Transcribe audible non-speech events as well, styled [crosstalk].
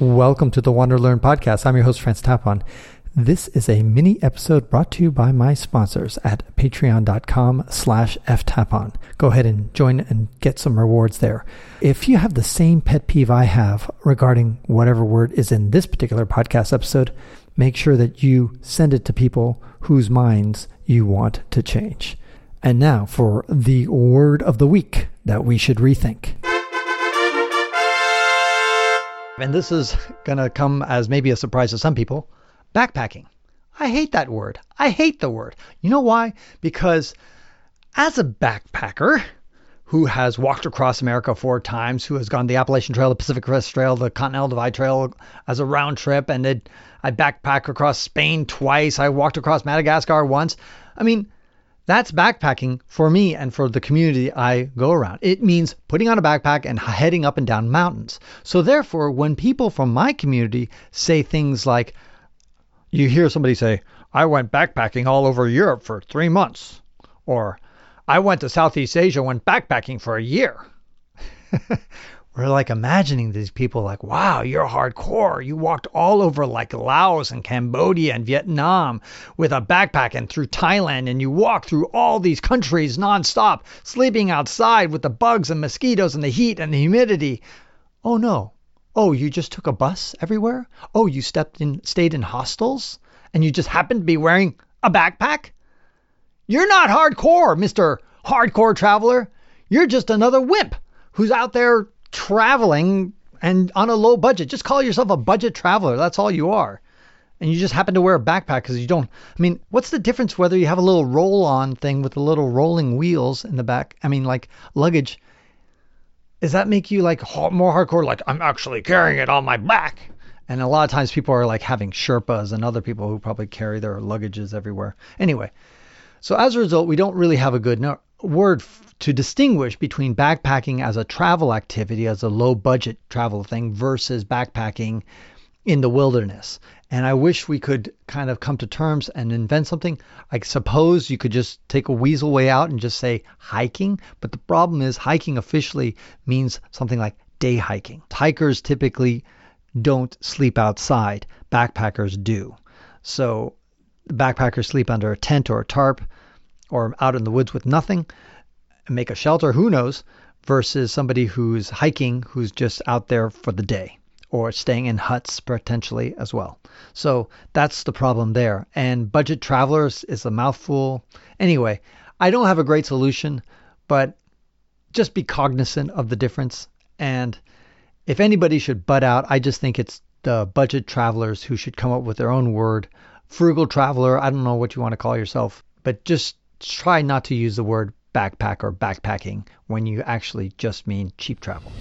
Welcome to the WanderLearn podcast. I'm your host, Francis Tapon. This is a mini episode brought to you by my sponsors at patreon.com slash ftapon. Go ahead and join and get some rewards there. If you have the same pet peeve I have regarding whatever word is in this particular podcast episode, make sure that you send it to people whose minds you want to change. And now for the word of the week that we should rethink. And this is going to come as maybe a surprise to some people backpacking. I hate that word. I hate the word. You know why? Because as a backpacker who has walked across America four times, who has gone the Appalachian Trail, the Pacific Crest Trail, the Continental Divide Trail as a round trip, and I backpack across Spain twice. I walked across Madagascar once. I mean, that's backpacking for me and for the community I go around. It means putting on a backpack and heading up and down mountains. So, therefore, when people from my community say things like, you hear somebody say, I went backpacking all over Europe for three months, or I went to Southeast Asia, and went backpacking for a year. [laughs] we're like imagining these people like, wow, you're hardcore. You walked all over like Laos and Cambodia and Vietnam with a backpack and through Thailand, and you walked through all these countries nonstop, sleeping outside with the bugs and mosquitoes and the heat and the humidity. Oh no. Oh, you just took a bus everywhere? Oh, you stepped in stayed in hostels and you just happened to be wearing a backpack? You're not hardcore, Mr. Hardcore Traveler. You're just another wimp who's out there traveling and on a low budget. Just call yourself a budget traveler. That's all you are. And you just happen to wear a backpack because you don't. I mean, what's the difference whether you have a little roll on thing with the little rolling wheels in the back? I mean, like luggage. Does that make you like more hardcore? Like, I'm actually carrying it on my back. And a lot of times people are like having Sherpas and other people who probably carry their luggages everywhere. Anyway, so as a result, we don't really have a good word to distinguish between backpacking as a travel activity, as a low budget travel thing, versus backpacking in the wilderness. And I wish we could kind of come to terms and invent something. I suppose you could just take a weasel way out and just say hiking. But the problem is, hiking officially means something like day hiking. Hikers typically don't sleep outside, backpackers do. So backpackers sleep under a tent or a tarp or out in the woods with nothing make a shelter, who knows, versus somebody who's hiking, who's just out there for the day or staying in huts potentially as well. So that's the problem there. And budget travelers is a mouthful. Anyway, I don't have a great solution, but just be cognizant of the difference. And if anybody should butt out, I just think it's the budget travelers who should come up with their own word. Frugal traveler, I don't know what you want to call yourself, but just try not to use the word backpack or backpacking when you actually just mean cheap travel.